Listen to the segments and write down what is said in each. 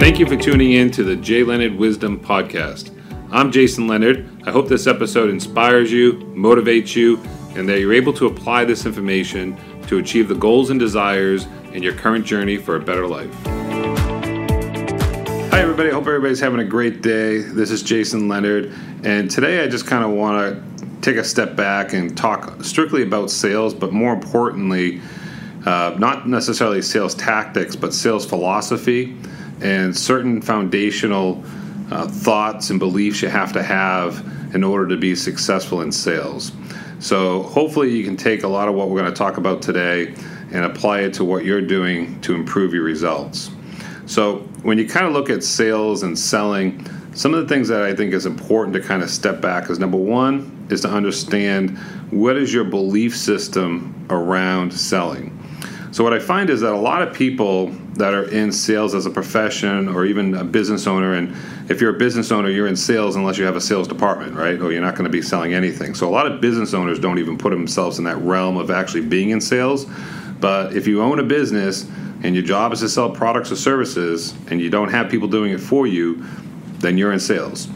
Thank you for tuning in to the J Leonard Wisdom Podcast. I'm Jason Leonard. I hope this episode inspires you, motivates you, and that you're able to apply this information to achieve the goals and desires in your current journey for a better life. Hi, everybody. Hope everybody's having a great day. This is Jason Leonard, and today I just kind of want to take a step back and talk strictly about sales, but more importantly, uh, not necessarily sales tactics, but sales philosophy and certain foundational uh, thoughts and beliefs you have to have in order to be successful in sales. So, hopefully, you can take a lot of what we're going to talk about today and apply it to what you're doing to improve your results. So, when you kind of look at sales and selling, some of the things that I think is important to kind of step back is number one is to understand what is your belief system around selling. So what I find is that a lot of people that are in sales as a profession or even a business owner, and if you're a business owner, you're in sales unless you have a sales department, right? Or you're not going to be selling anything. So a lot of business owners don't even put themselves in that realm of actually being in sales. But if you own a business and your job is to sell products or services and you don't have people doing it for you, then you're in sales.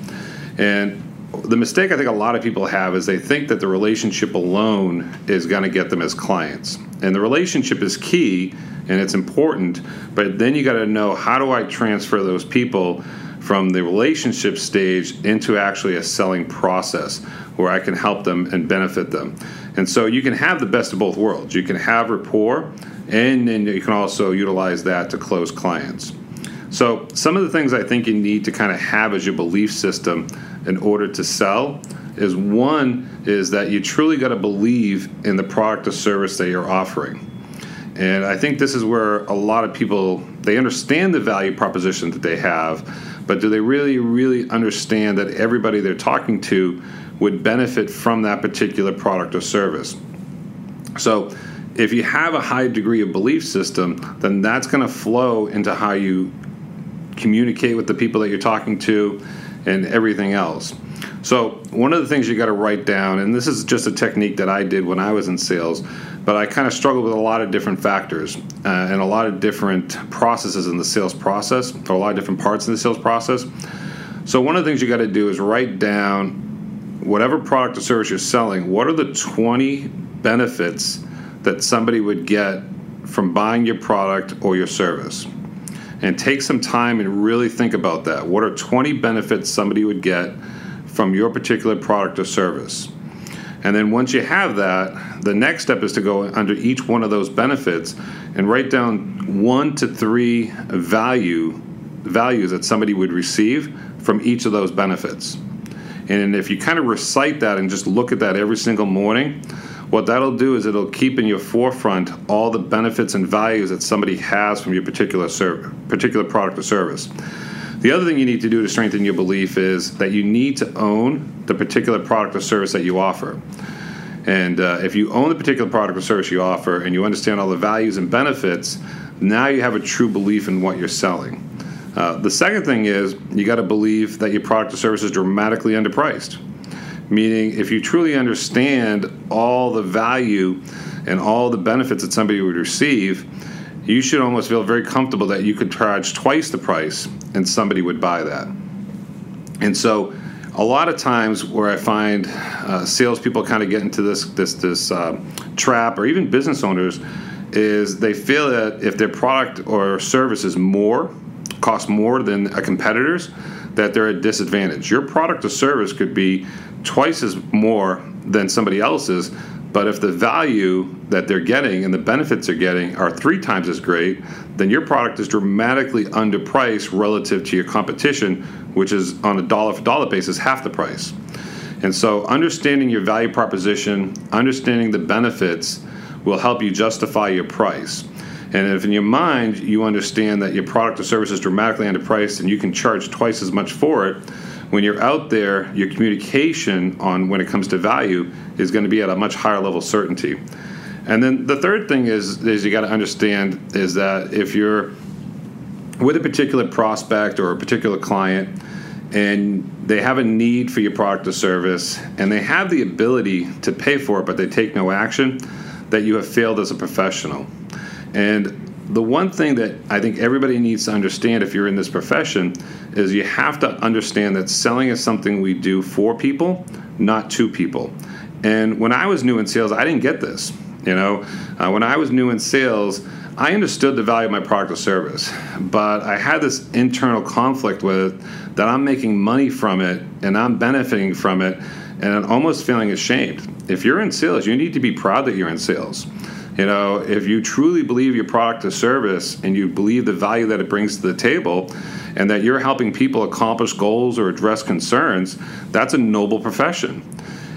And the mistake I think a lot of people have is they think that the relationship alone is going to get them as clients. And the relationship is key and it's important, but then you got to know how do I transfer those people from the relationship stage into actually a selling process where I can help them and benefit them. And so you can have the best of both worlds. You can have rapport and then you can also utilize that to close clients. So, some of the things I think you need to kind of have as your belief system in order to sell is one is that you truly got to believe in the product or service that you're offering. And I think this is where a lot of people they understand the value proposition that they have, but do they really really understand that everybody they're talking to would benefit from that particular product or service? So, if you have a high degree of belief system, then that's going to flow into how you communicate with the people that you're talking to, and everything else. So, one of the things you got to write down, and this is just a technique that I did when I was in sales, but I kind of struggled with a lot of different factors uh, and a lot of different processes in the sales process, or a lot of different parts in the sales process. So, one of the things you got to do is write down whatever product or service you're selling, what are the 20 benefits that somebody would get from buying your product or your service? And take some time and really think about that. What are 20 benefits somebody would get from your particular product or service? And then once you have that, the next step is to go under each one of those benefits and write down one to three value values that somebody would receive from each of those benefits. And if you kind of recite that and just look at that every single morning, what that'll do is it'll keep in your forefront all the benefits and values that somebody has from your particular ser- particular product or service. The other thing you need to do to strengthen your belief is that you need to own the particular product or service that you offer. And uh, if you own the particular product or service you offer and you understand all the values and benefits, now you have a true belief in what you're selling. Uh, the second thing is you got to believe that your product or service is dramatically underpriced. Meaning, if you truly understand all the value and all the benefits that somebody would receive, you should almost feel very comfortable that you could charge twice the price and somebody would buy that. And so, a lot of times where I find uh, salespeople kind of get into this this this uh, trap, or even business owners, is they feel that if their product or service is more, costs more than a competitor's, that they're at disadvantage. Your product or service could be twice as more than somebody else's, but if the value that they're getting and the benefits they're getting are three times as great, then your product is dramatically underpriced relative to your competition, which is on a dollar for dollar basis half the price. And so, understanding your value proposition, understanding the benefits will help you justify your price. And if in your mind you understand that your product or service is dramatically underpriced and you can charge twice as much for it, when you're out there, your communication on when it comes to value is going to be at a much higher level certainty. And then the third thing is is you got to understand is that if you're with a particular prospect or a particular client and they have a need for your product or service and they have the ability to pay for it but they take no action that you have failed as a professional and the one thing that I think everybody needs to understand if you're in this profession is you have to understand that selling is something we do for people, not to people. And when I was new in sales, I didn't get this. You know, uh, when I was new in sales, I understood the value of my product or service, but I had this internal conflict with that I'm making money from it and I'm benefiting from it, and I'm almost feeling ashamed. If you're in sales, you need to be proud that you're in sales. You know, if you truly believe your product or service and you believe the value that it brings to the table and that you're helping people accomplish goals or address concerns, that's a noble profession.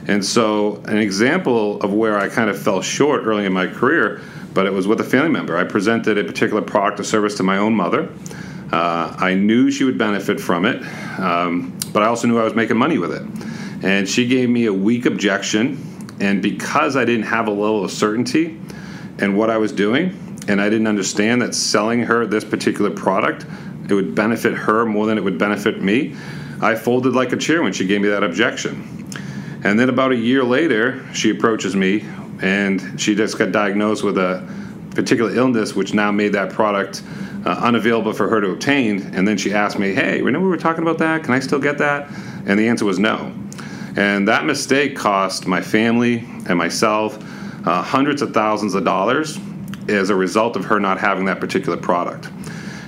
And so, an example of where I kind of fell short early in my career, but it was with a family member. I presented a particular product or service to my own mother. Uh, I knew she would benefit from it, um, but I also knew I was making money with it. And she gave me a weak objection. And because I didn't have a level of certainty, and what I was doing, and I didn't understand that selling her this particular product it would benefit her more than it would benefit me. I folded like a chair when she gave me that objection. And then about a year later, she approaches me and she just got diagnosed with a particular illness which now made that product uh, unavailable for her to obtain. And then she asked me, Hey, remember we were talking about that? Can I still get that? And the answer was no. And that mistake cost my family and myself uh, hundreds of thousands of dollars as a result of her not having that particular product.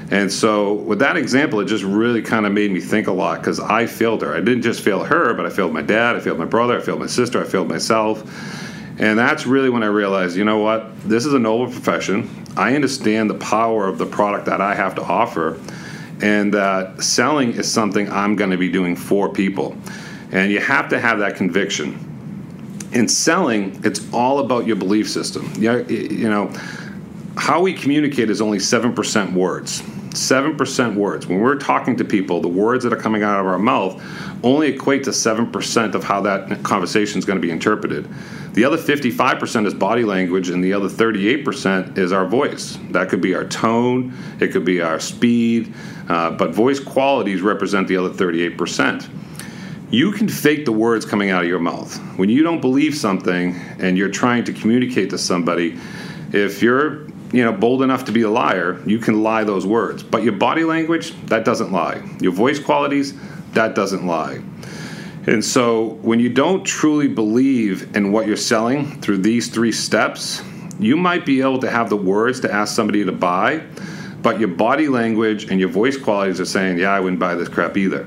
And so, with that example, it just really kind of made me think a lot because I failed her. I didn't just fail her, but I failed my dad, I failed my brother, I failed my sister, I failed myself. And that's really when I realized, you know what? This is a noble profession. I understand the power of the product that I have to offer, and that selling is something I'm going to be doing for people. And you have to have that conviction in selling, it's all about your belief system. You you know, how we communicate is only 7% words. 7% words. When we're talking to people, the words that are coming out of our mouth only equate to 7% of how that conversation is going to be interpreted. The other 55% is body language, and the other 38% is our voice. That could be our tone, it could be our speed, uh, but voice qualities represent the other 38% you can fake the words coming out of your mouth. When you don't believe something and you're trying to communicate to somebody, if you're you know bold enough to be a liar, you can lie those words. But your body language, that doesn't lie. Your voice qualities, that doesn't lie. And so when you don't truly believe in what you're selling through these three steps, you might be able to have the words to ask somebody to buy, but your body language and your voice qualities are saying, "Yeah, I wouldn't buy this crap either."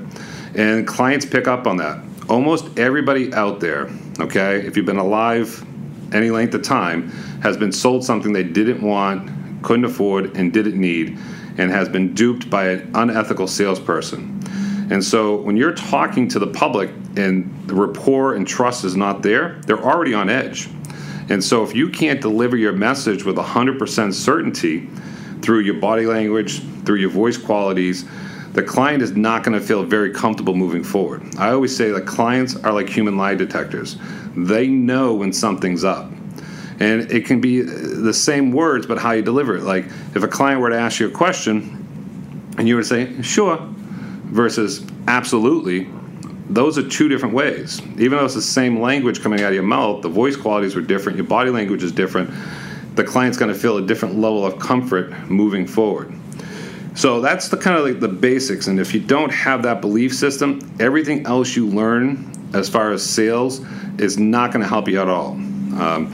And clients pick up on that. Almost everybody out there, okay, if you've been alive any length of time, has been sold something they didn't want, couldn't afford, and didn't need, and has been duped by an unethical salesperson. And so when you're talking to the public and the rapport and trust is not there, they're already on edge. And so if you can't deliver your message with 100% certainty through your body language, through your voice qualities, the client is not going to feel very comfortable moving forward. I always say that clients are like human lie detectors. They know when something's up. And it can be uh, the same words, but how you deliver it. Like if a client were to ask you a question and you were to say, sure, versus absolutely, those are two different ways. Even though it's the same language coming out of your mouth, the voice qualities are different, your body language is different. The client's going to feel a different level of comfort moving forward. So that's the kind of like the basics. And if you don't have that belief system, everything else you learn as far as sales is not going to help you at all. Um,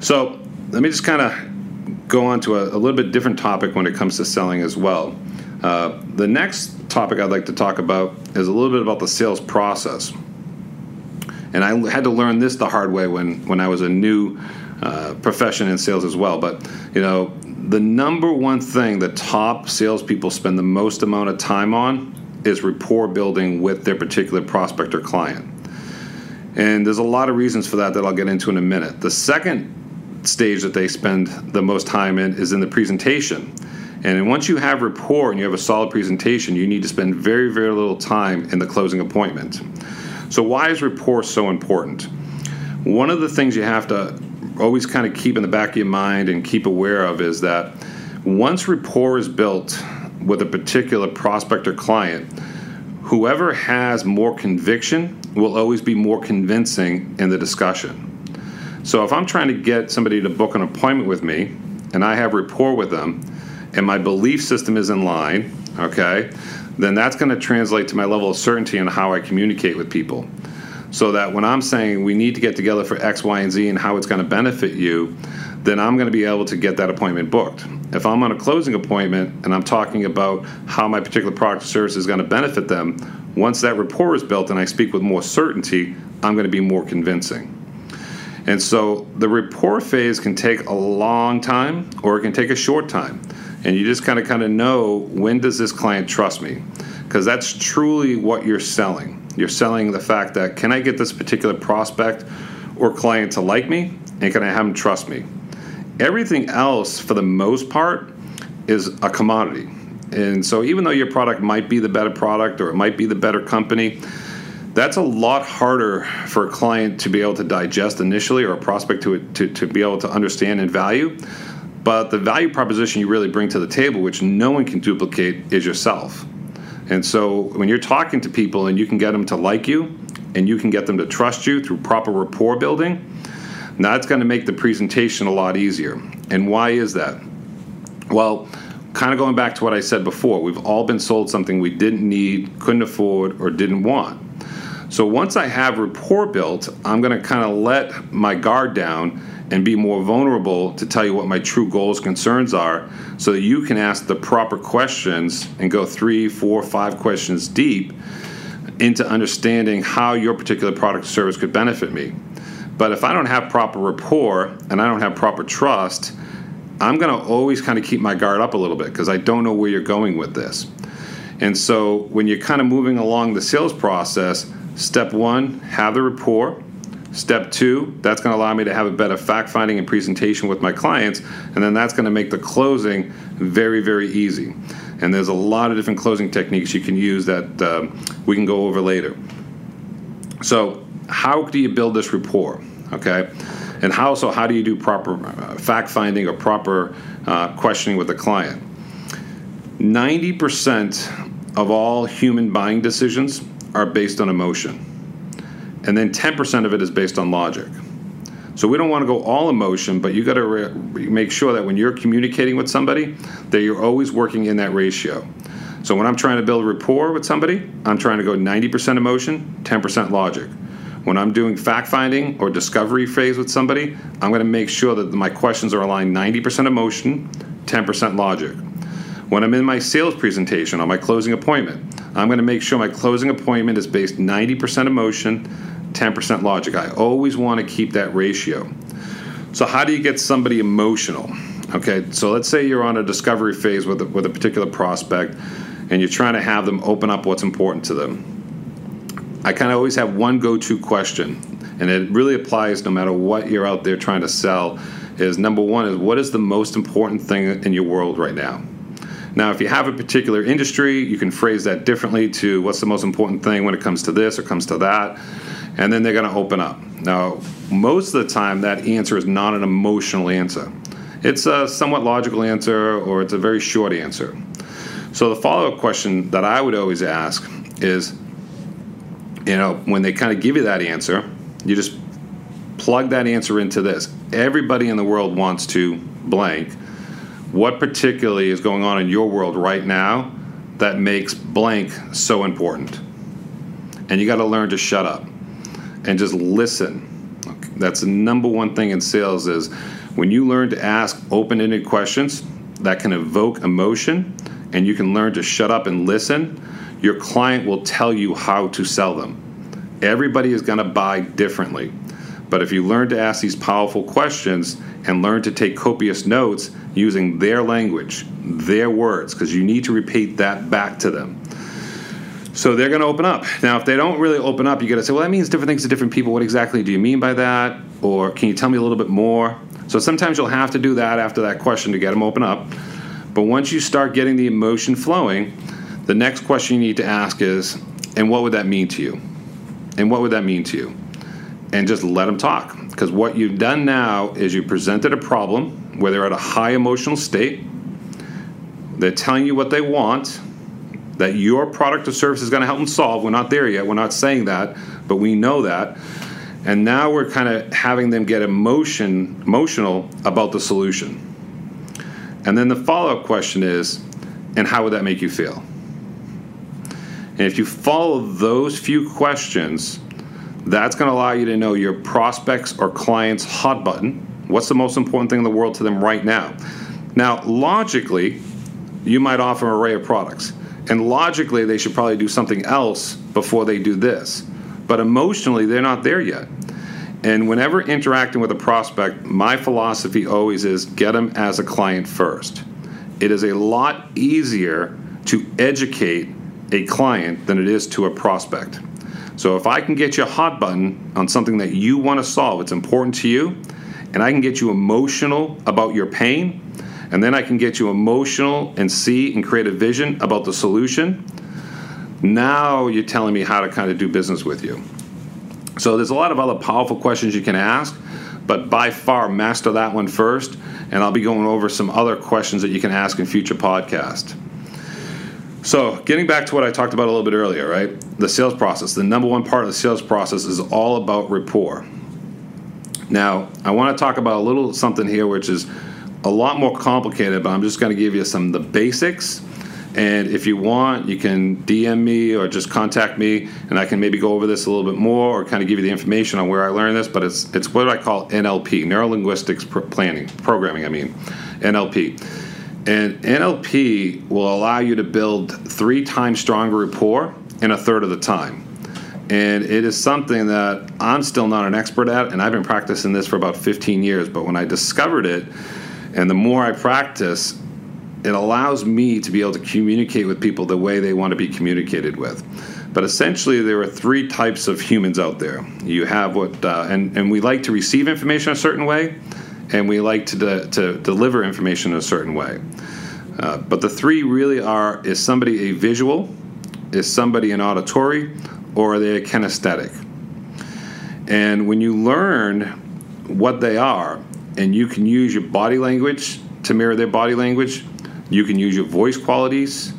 so let me just kind of go on to a, a, little bit different topic when it comes to selling as well. Uh, the next topic I'd like to talk about is a little bit about the sales process. And I had to learn this the hard way when, when I was a new uh, profession in sales as well. But, you know, the number one thing that top salespeople spend the most amount of time on is rapport building with their particular prospect or client. And there's a lot of reasons for that that I'll get into in a minute. The second stage that they spend the most time in is in the presentation. And once you have rapport and you have a solid presentation, you need to spend very, very little time in the closing appointment. So, why is rapport so important? One of the things you have to always kind of keep in the back of your mind and keep aware of is that once rapport is built with a particular prospect or client, whoever has more conviction will always be more convincing in the discussion. So if I'm trying to get somebody to book an appointment with me and I have rapport with them, and my belief system is in line, okay, then that's going to translate to my level of certainty in how I communicate with people. So that when I'm saying we need to get together for X, Y, and Z and how it's going to benefit you, then I'm going to be able to get that appointment booked. If I'm on a closing appointment and I'm talking about how my particular product or service is going to benefit them, once that rapport is built and I speak with more certainty, I'm going to be more convincing. And so the rapport phase can take a long time or it can take a short time. And you just kind of kind of know when does this client trust me? Because that's truly what you're selling. You're selling the fact that can I get this particular prospect or client to like me and can I have them trust me? Everything else for the most part is a commodity. And so even though your product might be the better product or it might be the better company, that's a lot harder for a client to be able to digest initially or a prospect to, to, to be able to understand and value. But the value proposition you really bring to the table, which no one can duplicate, is yourself. And so when you're talking to people and you can get them to like you and you can get them to trust you through proper rapport building, that's going to make the presentation a lot easier. And why is that? Well, kind of going back to what I said before, we've all been sold something we didn't need, couldn't afford, or didn't want. So once I have rapport built, I'm going to kind of let my guard down and be more vulnerable to tell you what my true goals, concerns are, so that you can ask the proper questions and go three, four, five questions deep into understanding how your particular product or service could benefit me. But if I don't have proper rapport and I don't have proper trust, I'm going to always kind of keep my guard up a little bit because I don't know where you're going with this. And so when you're kind of moving along the sales process, Step one, have the rapport. Step two, that's going to allow me to have a better fact finding and presentation with my clients, and then that's going to make the closing very, very easy. And there's a lot of different closing techniques you can use that uh, we can go over later. So, how do you build this rapport? Okay, and how so? How do you do proper uh, fact finding or proper uh, questioning with the client? Ninety percent of all human buying decisions are based on emotion. And then 10% of it is based on logic. So we don't want to go all emotion, but you got to re- make sure that when you're communicating with somebody, that you're always working in that ratio. So when I'm trying to build rapport with somebody, I'm trying to go 90% emotion, 10% logic. When I'm doing fact finding or discovery phase with somebody, I'm going to make sure that my questions are aligned 90% emotion, 10% logic. When I'm in my sales presentation on my closing appointment, I'm going to make sure my closing appointment is based 90% emotion, 10% logic. I always want to keep that ratio. So, how do you get somebody emotional? Okay, so let's say you're on a discovery phase with a, with a particular prospect and you're trying to have them open up what's important to them. I kind of always have one go to question, and it really applies no matter what you're out there trying to sell. Is number one is what is the most important thing in your world right now? Now, if you have a particular industry, you can phrase that differently to what's the most important thing when it comes to this or comes to that, and then they're going to open up. Now, most of the time, that answer is not an emotional answer. It's a somewhat logical answer or it's a very short answer. So, the follow up question that I would always ask is you know, when they kind of give you that answer, you just plug that answer into this. Everybody in the world wants to blank what particularly is going on in your world right now that makes blank so important? And you got to learn to shut up and just listen. That's the number one thing in sales is when you learn to ask open-ended questions that can evoke emotion and you can learn to shut up and listen, your client will tell you how to sell them. Everybody is going to buy differently. But if you learn to ask these powerful questions and learn to take copious notes using their language, their words, because you need to repeat that back to them. So they're going to open up. Now, if they don't really open up, you got to say, well, that means different things to different people. What exactly do you mean by that? Or can you tell me a little bit more? So sometimes you'll have to do that after that question to get them open up. But once you start getting the emotion flowing, the next question you need to ask is, and what would that mean to you? And what would that mean to you? And just let them talk. Because what you've done now is you presented a problem where they're at a high emotional state. They're telling you what they want, that your product or service is going to help them solve. We're not there yet. We're not saying that, but we know that. And now we're kind of having them get emotion emotional about the solution. And then the follow up question is, and how would that make you feel? And if you follow those few questions, that's going to allow you to know your prospects or clients' hot button. What's the most important thing in the world to them right now? Now, logically, you might offer an array of products. And logically, they should probably do something else before they do this. But emotionally, they're not there yet. And whenever interacting with a prospect, my philosophy always is get them as a client first. It is a lot easier to educate a client than it is to a prospect. So if I can get you a hot button on something that you want to solve, it's important to you, and I can get you emotional about your pain, and then I can get you emotional and see and create a vision about the solution, now you're telling me how to kind of do business with you. So there's a lot of other powerful questions you can ask, but by far master that one first, and I'll be going over some other questions that you can ask in future podcasts. So, getting back to what I talked about a little bit earlier, right? The sales process. The number one part of the sales process is all about rapport. Now, I want to talk about a little something here which is a lot more complicated, but I'm just going to give you some of the basics and if you want, you can DM me or just contact me, and I can maybe go over this a little bit more or kind of give you the information on where I learned this. But it's it's what I call NLP, neuro linguistics planning programming. I mean, NLP. And NLP will allow you to build three times stronger rapport in a third of the time. And it is something that I'm still not an expert at, and I've been practicing this for about 15 years. But when I discovered it, and the more I practice, it allows me to be able to communicate with people the way they want to be communicated with. But essentially, there are three types of humans out there. You have what, uh, and, and we like to receive information a certain way, and we like to, de- to deliver information in a certain way. Uh, but the three really are is somebody a visual, is somebody an auditory, or are they a kinesthetic? And when you learn what they are, and you can use your body language to mirror their body language, you can use your voice qualities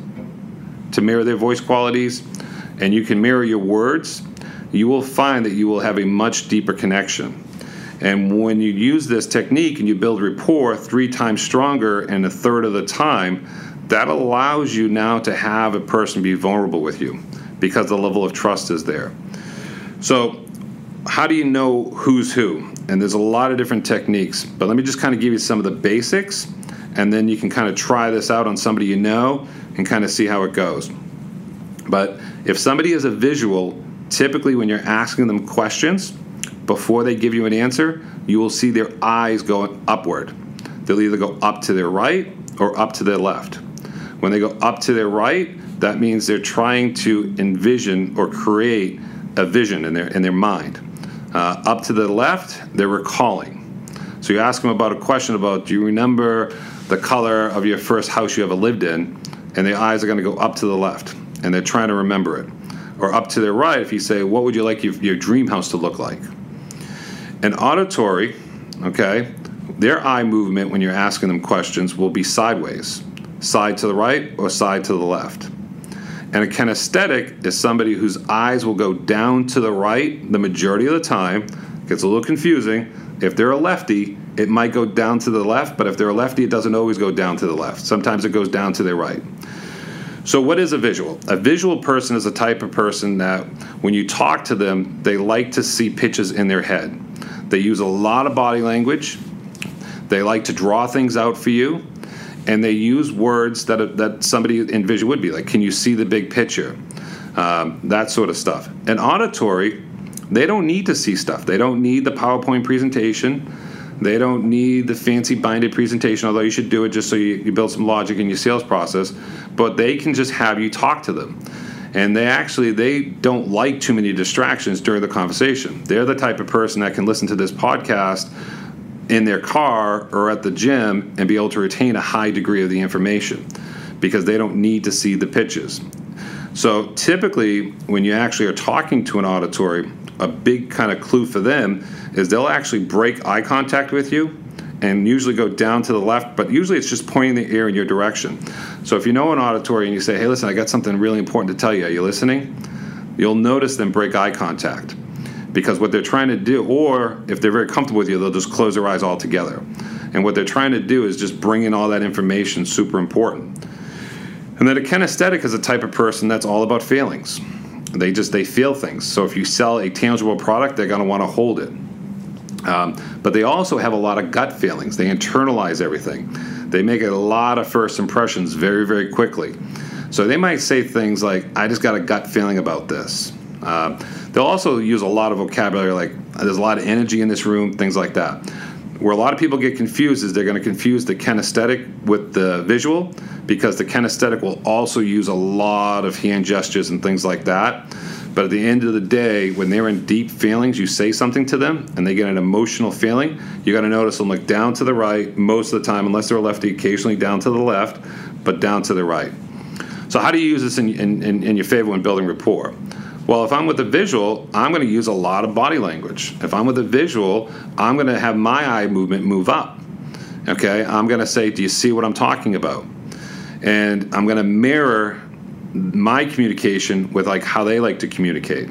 to mirror their voice qualities, and you can mirror your words. You will find that you will have a much deeper connection. And when you use this technique and you build rapport three times stronger and a third of the time, that allows you now to have a person be vulnerable with you because the level of trust is there. So, how do you know who's who? And there's a lot of different techniques, but let me just kind of give you some of the basics and then you can kind of try this out on somebody you know and kind of see how it goes. But if somebody is a visual, typically when you're asking them questions before they give you an answer, you will see their eyes going upward. They'll either go up to their right or up to their left. When they go up to their right, that means they're trying to envision or create a vision in their in their mind. Uh, up to the left, they're recalling. So you ask them about a question about, do you remember the color of your first house you ever lived in, and their eyes are going to go up to the left, and they're trying to remember it. Or up to their right, if you say, What would you like your, your dream house to look like? An auditory, okay, their eye movement when you're asking them questions will be sideways, side to the right or side to the left. And a kinesthetic is somebody whose eyes will go down to the right the majority of the time. Gets a little confusing. If they're a lefty, it might go down to the left, but if they're a lefty, it doesn't always go down to the left. Sometimes it goes down to their right. So, what is a visual? A visual person is a type of person that when you talk to them, they like to see pictures in their head. They use a lot of body language, they like to draw things out for you, and they use words that, that somebody in vision would be like, Can you see the big picture? Um, that sort of stuff. An auditory, they don't need to see stuff, they don't need the PowerPoint presentation they don't need the fancy binded presentation, although you should do it just so you, you build some logic in your sales process. But they can just have you talk to them and they actually they don't like too many distractions during the conversation. They're the type of person that can listen to this podcast in their car or at the gym and be able to retain a high degree of the information because they don't need to see the pitches. So typically when you actually are talking to an auditory a big kind of clue for them is they'll actually break eye contact with you and usually go down to the left, but usually it's just pointing the ear in your direction. So if you know an auditory and you say, hey, listen, I got something really important to tell you, are you listening? You'll notice them break eye contact because what they're trying to do, or if they're very comfortable with you, they'll just close their eyes altogether. And what they're trying to do is just bring in all that information, super important. And then a kinesthetic is a type of person that's all about feelings. They just they feel things. So if you sell a tangible product, they're going to want to hold it. Um, but they also have a lot of gut feelings. They internalize everything. They make a lot of first impressions very, very quickly. So they might say things like, I just got a gut feeling about this. Uh, they'll also use a lot of vocabulary like, there's a lot of energy in this room, things like that. Where a lot of people get confused is they're going to confuse the kinesthetic with the visual because the kinesthetic will also use a lot of hand gestures and things like that. But at the end of the day, when they're in deep feelings, you say something to them and they get an emotional feeling, you got to notice them look down to the right most of the time, unless they're a lefty, occasionally down to the left, but down to the right. So, how do you use this in, in, in your favor when building rapport? Well, if I'm with a visual, I'm going to use a lot of body language. If I'm with a visual, I'm going to have my eye movement move up. Okay, I'm going to say, Do you see what I'm talking about? And I'm going to mirror my communication with like how they like to communicate.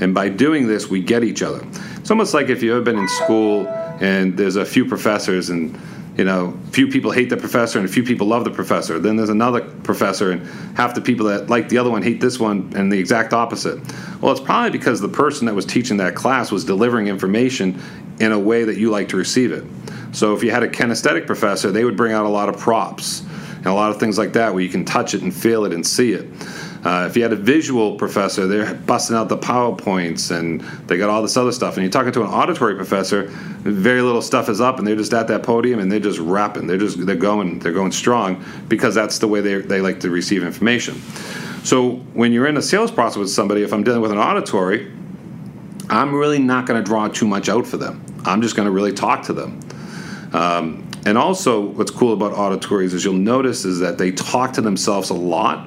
And by doing this, we get each other. It's almost like if you've ever been in school and there's a few professors and you know, few people hate the professor and a few people love the professor. Then there's another professor and half the people that like the other one hate this one and the exact opposite. Well, it's probably because the person that was teaching that class was delivering information in a way that you like to receive it. So if you had a kinesthetic professor, they would bring out a lot of props and a lot of things like that where you can touch it and feel it and see it. Uh, if you had a visual professor, they're busting out the PowerPoints and they got all this other stuff. And you're talking to an auditory professor, very little stuff is up, and they're just at that podium and they're just rapping. They're just they're going they're going strong because that's the way they they like to receive information. So when you're in a sales process with somebody, if I'm dealing with an auditory, I'm really not going to draw too much out for them. I'm just going to really talk to them. Um, and also, what's cool about auditories is you'll notice is that they talk to themselves a lot,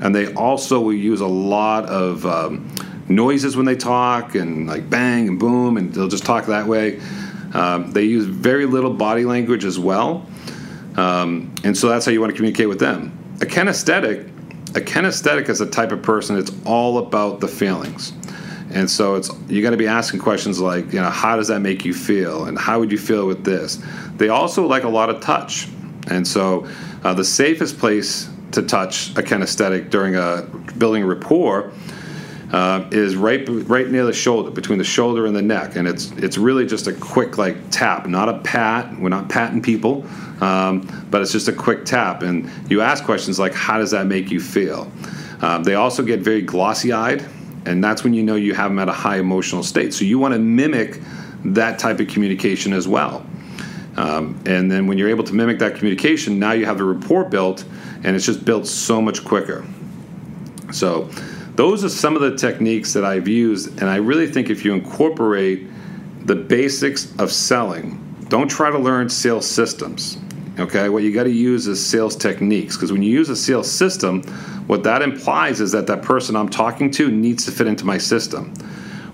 and they also will use a lot of um, noises when they talk, and like bang and boom, and they'll just talk that way. Um, they use very little body language as well, um, and so that's how you want to communicate with them. A kinesthetic, a kinesthetic is a type of person. It's all about the feelings. And so it's you got to be asking questions like, you know, how does that make you feel, and how would you feel with this? They also like a lot of touch, and so uh, the safest place to touch a kinesthetic during a building rapport uh, is right right near the shoulder, between the shoulder and the neck, and it's it's really just a quick like tap, not a pat. We're not patting people, um, but it's just a quick tap, and you ask questions like, how does that make you feel? Um, they also get very glossy eyed and that's when you know you have them at a high emotional state. So you want to mimic that type of communication as well. Um, and then when you're able to mimic that communication, now you have the rapport built, and it's just built so much quicker. So those are some of the techniques that I've used, and I really think if you incorporate the basics of selling, don't try to learn sales systems. Okay, what you got to use is sales techniques because when you use a sales system, what that implies is that that person I'm talking to needs to fit into my system.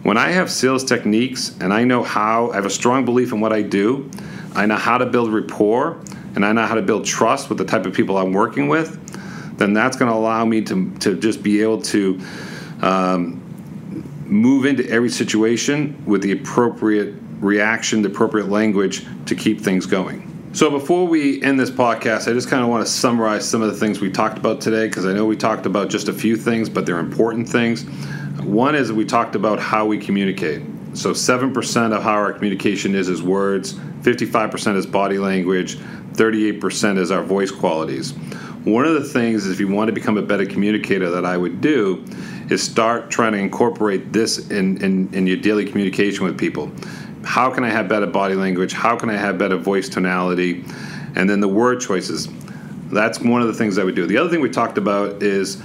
When I have sales techniques and I know how, I have a strong belief in what I do, I know how to build rapport, and I know how to build trust with the type of people I'm working with, then that's going to allow me to, to just be able to um, move into every situation with the appropriate reaction, the appropriate language to keep things going. So before we end this podcast, I just kind of want to summarize some of the things we talked about today because I know we talked about just a few things, but they're important things. One is we talked about how we communicate. So 7% of how our communication is is words, 55% is body language, 38% is our voice qualities. One of the things, if you want to become a better communicator, that I would do is start trying to incorporate this in, in, in your daily communication with people how can I have better body language? How can I have better voice tonality? And then the word choices. That's one of the things I would do. The other thing we talked about is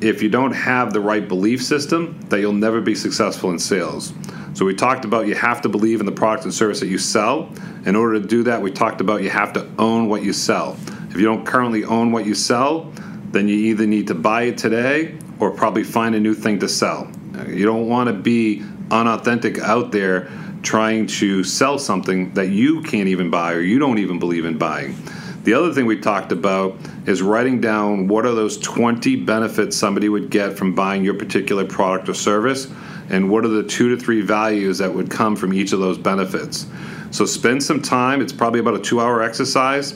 if you don't have the right belief system, that you'll never be successful in sales. So we talked about you have to believe in the product and service that you sell. In order to do that, we talked about you have to own what you sell. If you don't currently own what you sell, then you either need to buy it today or probably find a new thing to sell. You don't want to be unauthentic out there trying to sell something that you can't even buy or you don't even believe in buying. The other thing we talked about is writing down what are those 20 benefits somebody would get from buying your particular product or service, and what are the two to three values that would come from each of those benefits. So spend some time. It's probably about a two hour exercise,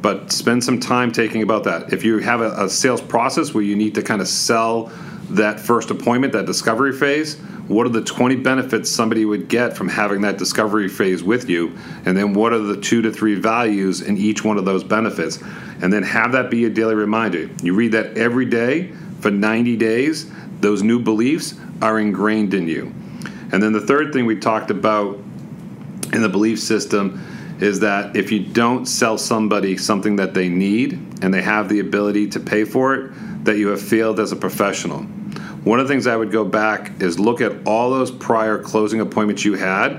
but spend some time taking about that. If you have a, a sales process where you need to kind of sell that first appointment, that discovery phase, what are the 20 benefits somebody would get from having that discovery phase with you? And then what are the two to three values in each one of those benefits? And then have that be a daily reminder. You read that every day for 90 days, those new beliefs are ingrained in you. And then the third thing we talked about in the belief system is that if you don't sell somebody something that they need and they have the ability to pay for it, that you have failed as a professional. One of the things I would go back is look at all those prior closing appointments you had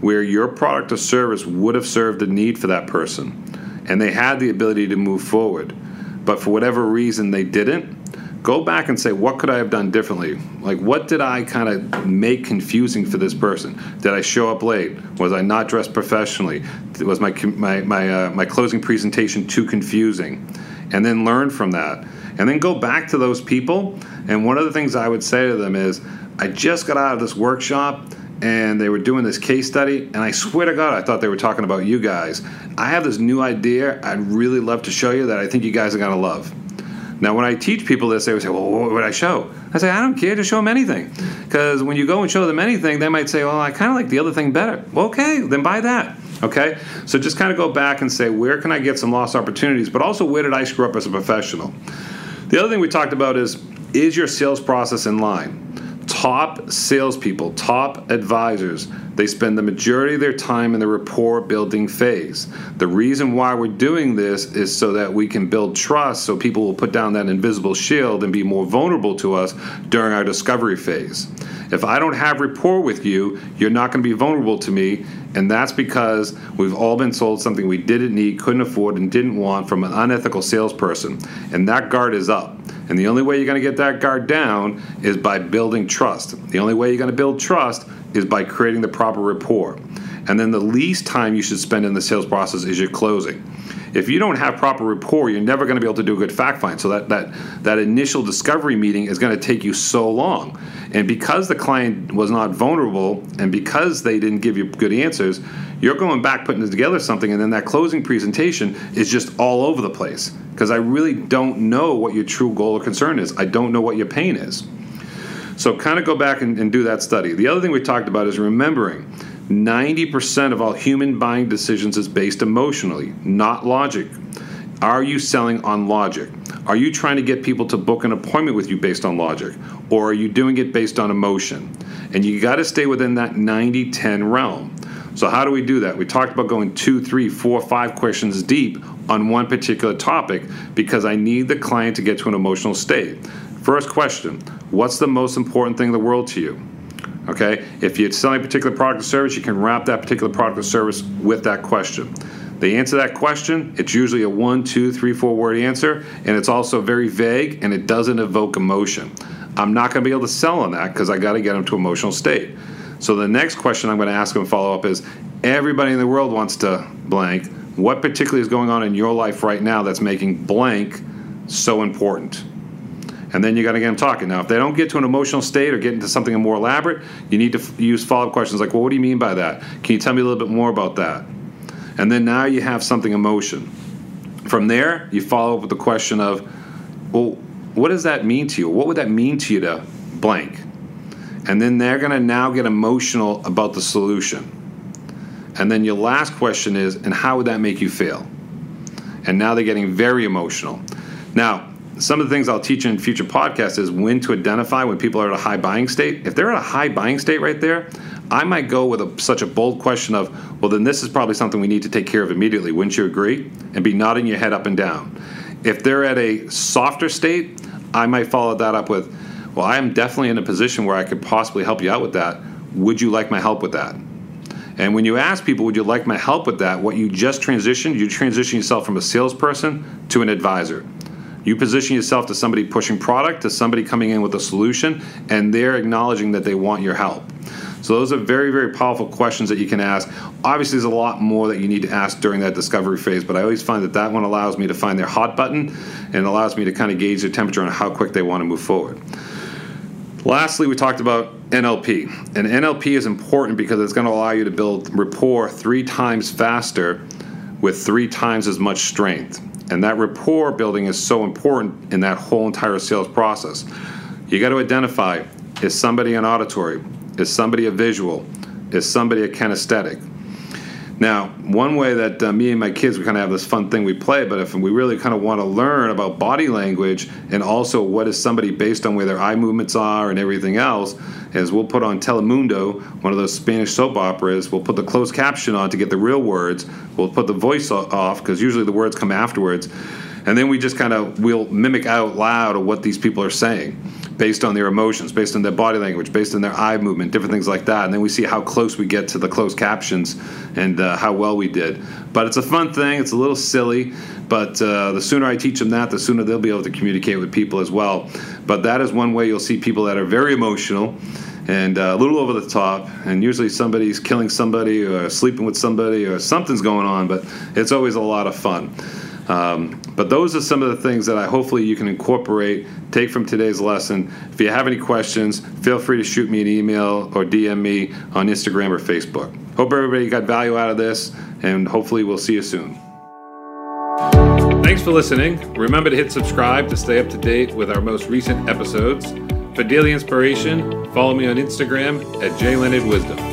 where your product or service would have served a need for that person and they had the ability to move forward. But for whatever reason they didn't, go back and say, what could I have done differently? Like, what did I kind of make confusing for this person? Did I show up late? Was I not dressed professionally? Was my my my uh, my closing presentation too confusing? And then learn from that and then go back to those people. And one of the things I would say to them is, I just got out of this workshop and they were doing this case study, and I swear to God, I thought they were talking about you guys. I have this new idea I'd really love to show you that I think you guys are going to love. Now, when I teach people this, they would say, Well, what would I show? I say, I don't care to show them anything. Because when you go and show them anything, they might say, Well, I kind of like the other thing better. Well, okay, then buy that. Okay? So just kind of go back and say, Where can I get some lost opportunities? But also, where did I screw up as a professional? The other thing we talked about is is your sales process in line? Top salespeople, top advisors, they spend the majority of their time in the rapport building phase. The reason why we're doing this is so that we can build trust so people will put down that invisible shield and be more vulnerable to us during our discovery phase. If I don't have rapport with you, you're not going to be vulnerable to me. And that's because we've all been sold something we didn't need, couldn't afford, and didn't want from an unethical salesperson. And that guard is up. And the only way you're going to get that guard down is by building trust. The only way you're going to build trust is by creating the proper rapport. And then the least time you should spend in the sales process is your closing if you don't have proper rapport, you're never going to be able to do a good fact find. So that that that initial discovery meeting is going to take you so long. And because the client was not vulnerable and because they didn't give you good answers, you're going back putting together something and then that closing presentation is just all over the place because I really don't know what your true goal or concern is. I don't know what your pain is. So kind of go back and, and do that study. The other thing we talked about is remembering 90% of all human buying decisions is based emotionally, not logic. Are you selling on logic? Are you trying to get people to book an appointment with you based on logic? Or are you doing it based on emotion? And you got to stay within that 90 10 realm. So, how do we do that? We talked about going two, three, four, five questions deep on one particular topic because I need the client to get to an emotional state. First question What's the most important thing in the world to you? Okay, if you're selling a particular product or service, you can wrap that particular product or service with that question. They answer that question, it's usually a one, two, three, four word answer, and it's also very vague and it doesn't evoke emotion. I'm not going to be able to sell on that because I got to get them to emotional state. So the next question I'm going to ask them follow up is everybody in the world wants to blank. What particularly is going on in your life right now that's making blank so important? And then you got to get them talking. Now, if they don't get to an emotional state or get into something more elaborate, you need to f- use follow up questions like, well, what do you mean by that? Can you tell me a little bit more about that? And then now you have something emotion. From there, you follow up with the question of, well, what does that mean to you? What would that mean to you to blank? And then they're going to now get emotional about the solution. And then your last question is, and how would that make you feel? And now they're getting very emotional. Now, some of the things I'll teach in future podcasts is when to identify when people are at a high buying state. If they're at a high buying state right there, I might go with a, such a bold question of, well, then this is probably something we need to take care of immediately. Wouldn't you agree? And be nodding your head up and down. If they're at a softer state, I might follow that up with, well, I am definitely in a position where I could possibly help you out with that. Would you like my help with that? And when you ask people, would you like my help with that? What you just transitioned, you transition yourself from a salesperson to an advisor. You position yourself to somebody pushing product, to somebody coming in with a solution, and they're acknowledging that they want your help. So those are very, very powerful questions that you can ask. Obviously, there's a lot more that you need to ask during that discovery phase, but I always find that that one allows me to find their hot button and allows me to kind of gauge their temperature on how quick they want to move forward. Lastly, we talked about NLP. And NLP is important because it's going to allow you to build rapport three times faster with three times as much strength. And that rapport building is so important in that whole entire sales process. You got to identify is somebody an auditory? Is somebody a visual? Is somebody a kinesthetic? Now, one way that uh, me and my kids, we kind of have this fun thing we play, but if we really kind of want to learn about body language and also what is somebody based on where their eye movements are and everything else, is we'll put on Telemundo, one of those Spanish soap operas, we'll put the closed caption on to get the real words, we'll put the voice off because usually the words come afterwards, and then we just kind of, we'll mimic out loud what these people are saying based on their emotions, based on their body language, based on their eye movement, different things like that. And then we see how close we get to the closed captions and uh, how well we did. But it's a fun thing. It's a little silly, but uh, the sooner I teach them that, the sooner they'll be able to communicate with people as well. But that is one way you'll see people that are very emotional and uh, a little over the top. And usually somebody's killing somebody or sleeping with somebody or something's going on, but it's always a lot of fun. Um, but those are some of the things that I hopefully you can incorporate, take from today's lesson. If you have any questions, feel free to shoot me an email or DM me on Instagram or Facebook. Hope everybody got value out of this, and hopefully we'll see you soon. Thanks for listening. Remember to hit subscribe to stay up to date with our most recent episodes. For daily inspiration, follow me on Instagram at jleonardwisdom.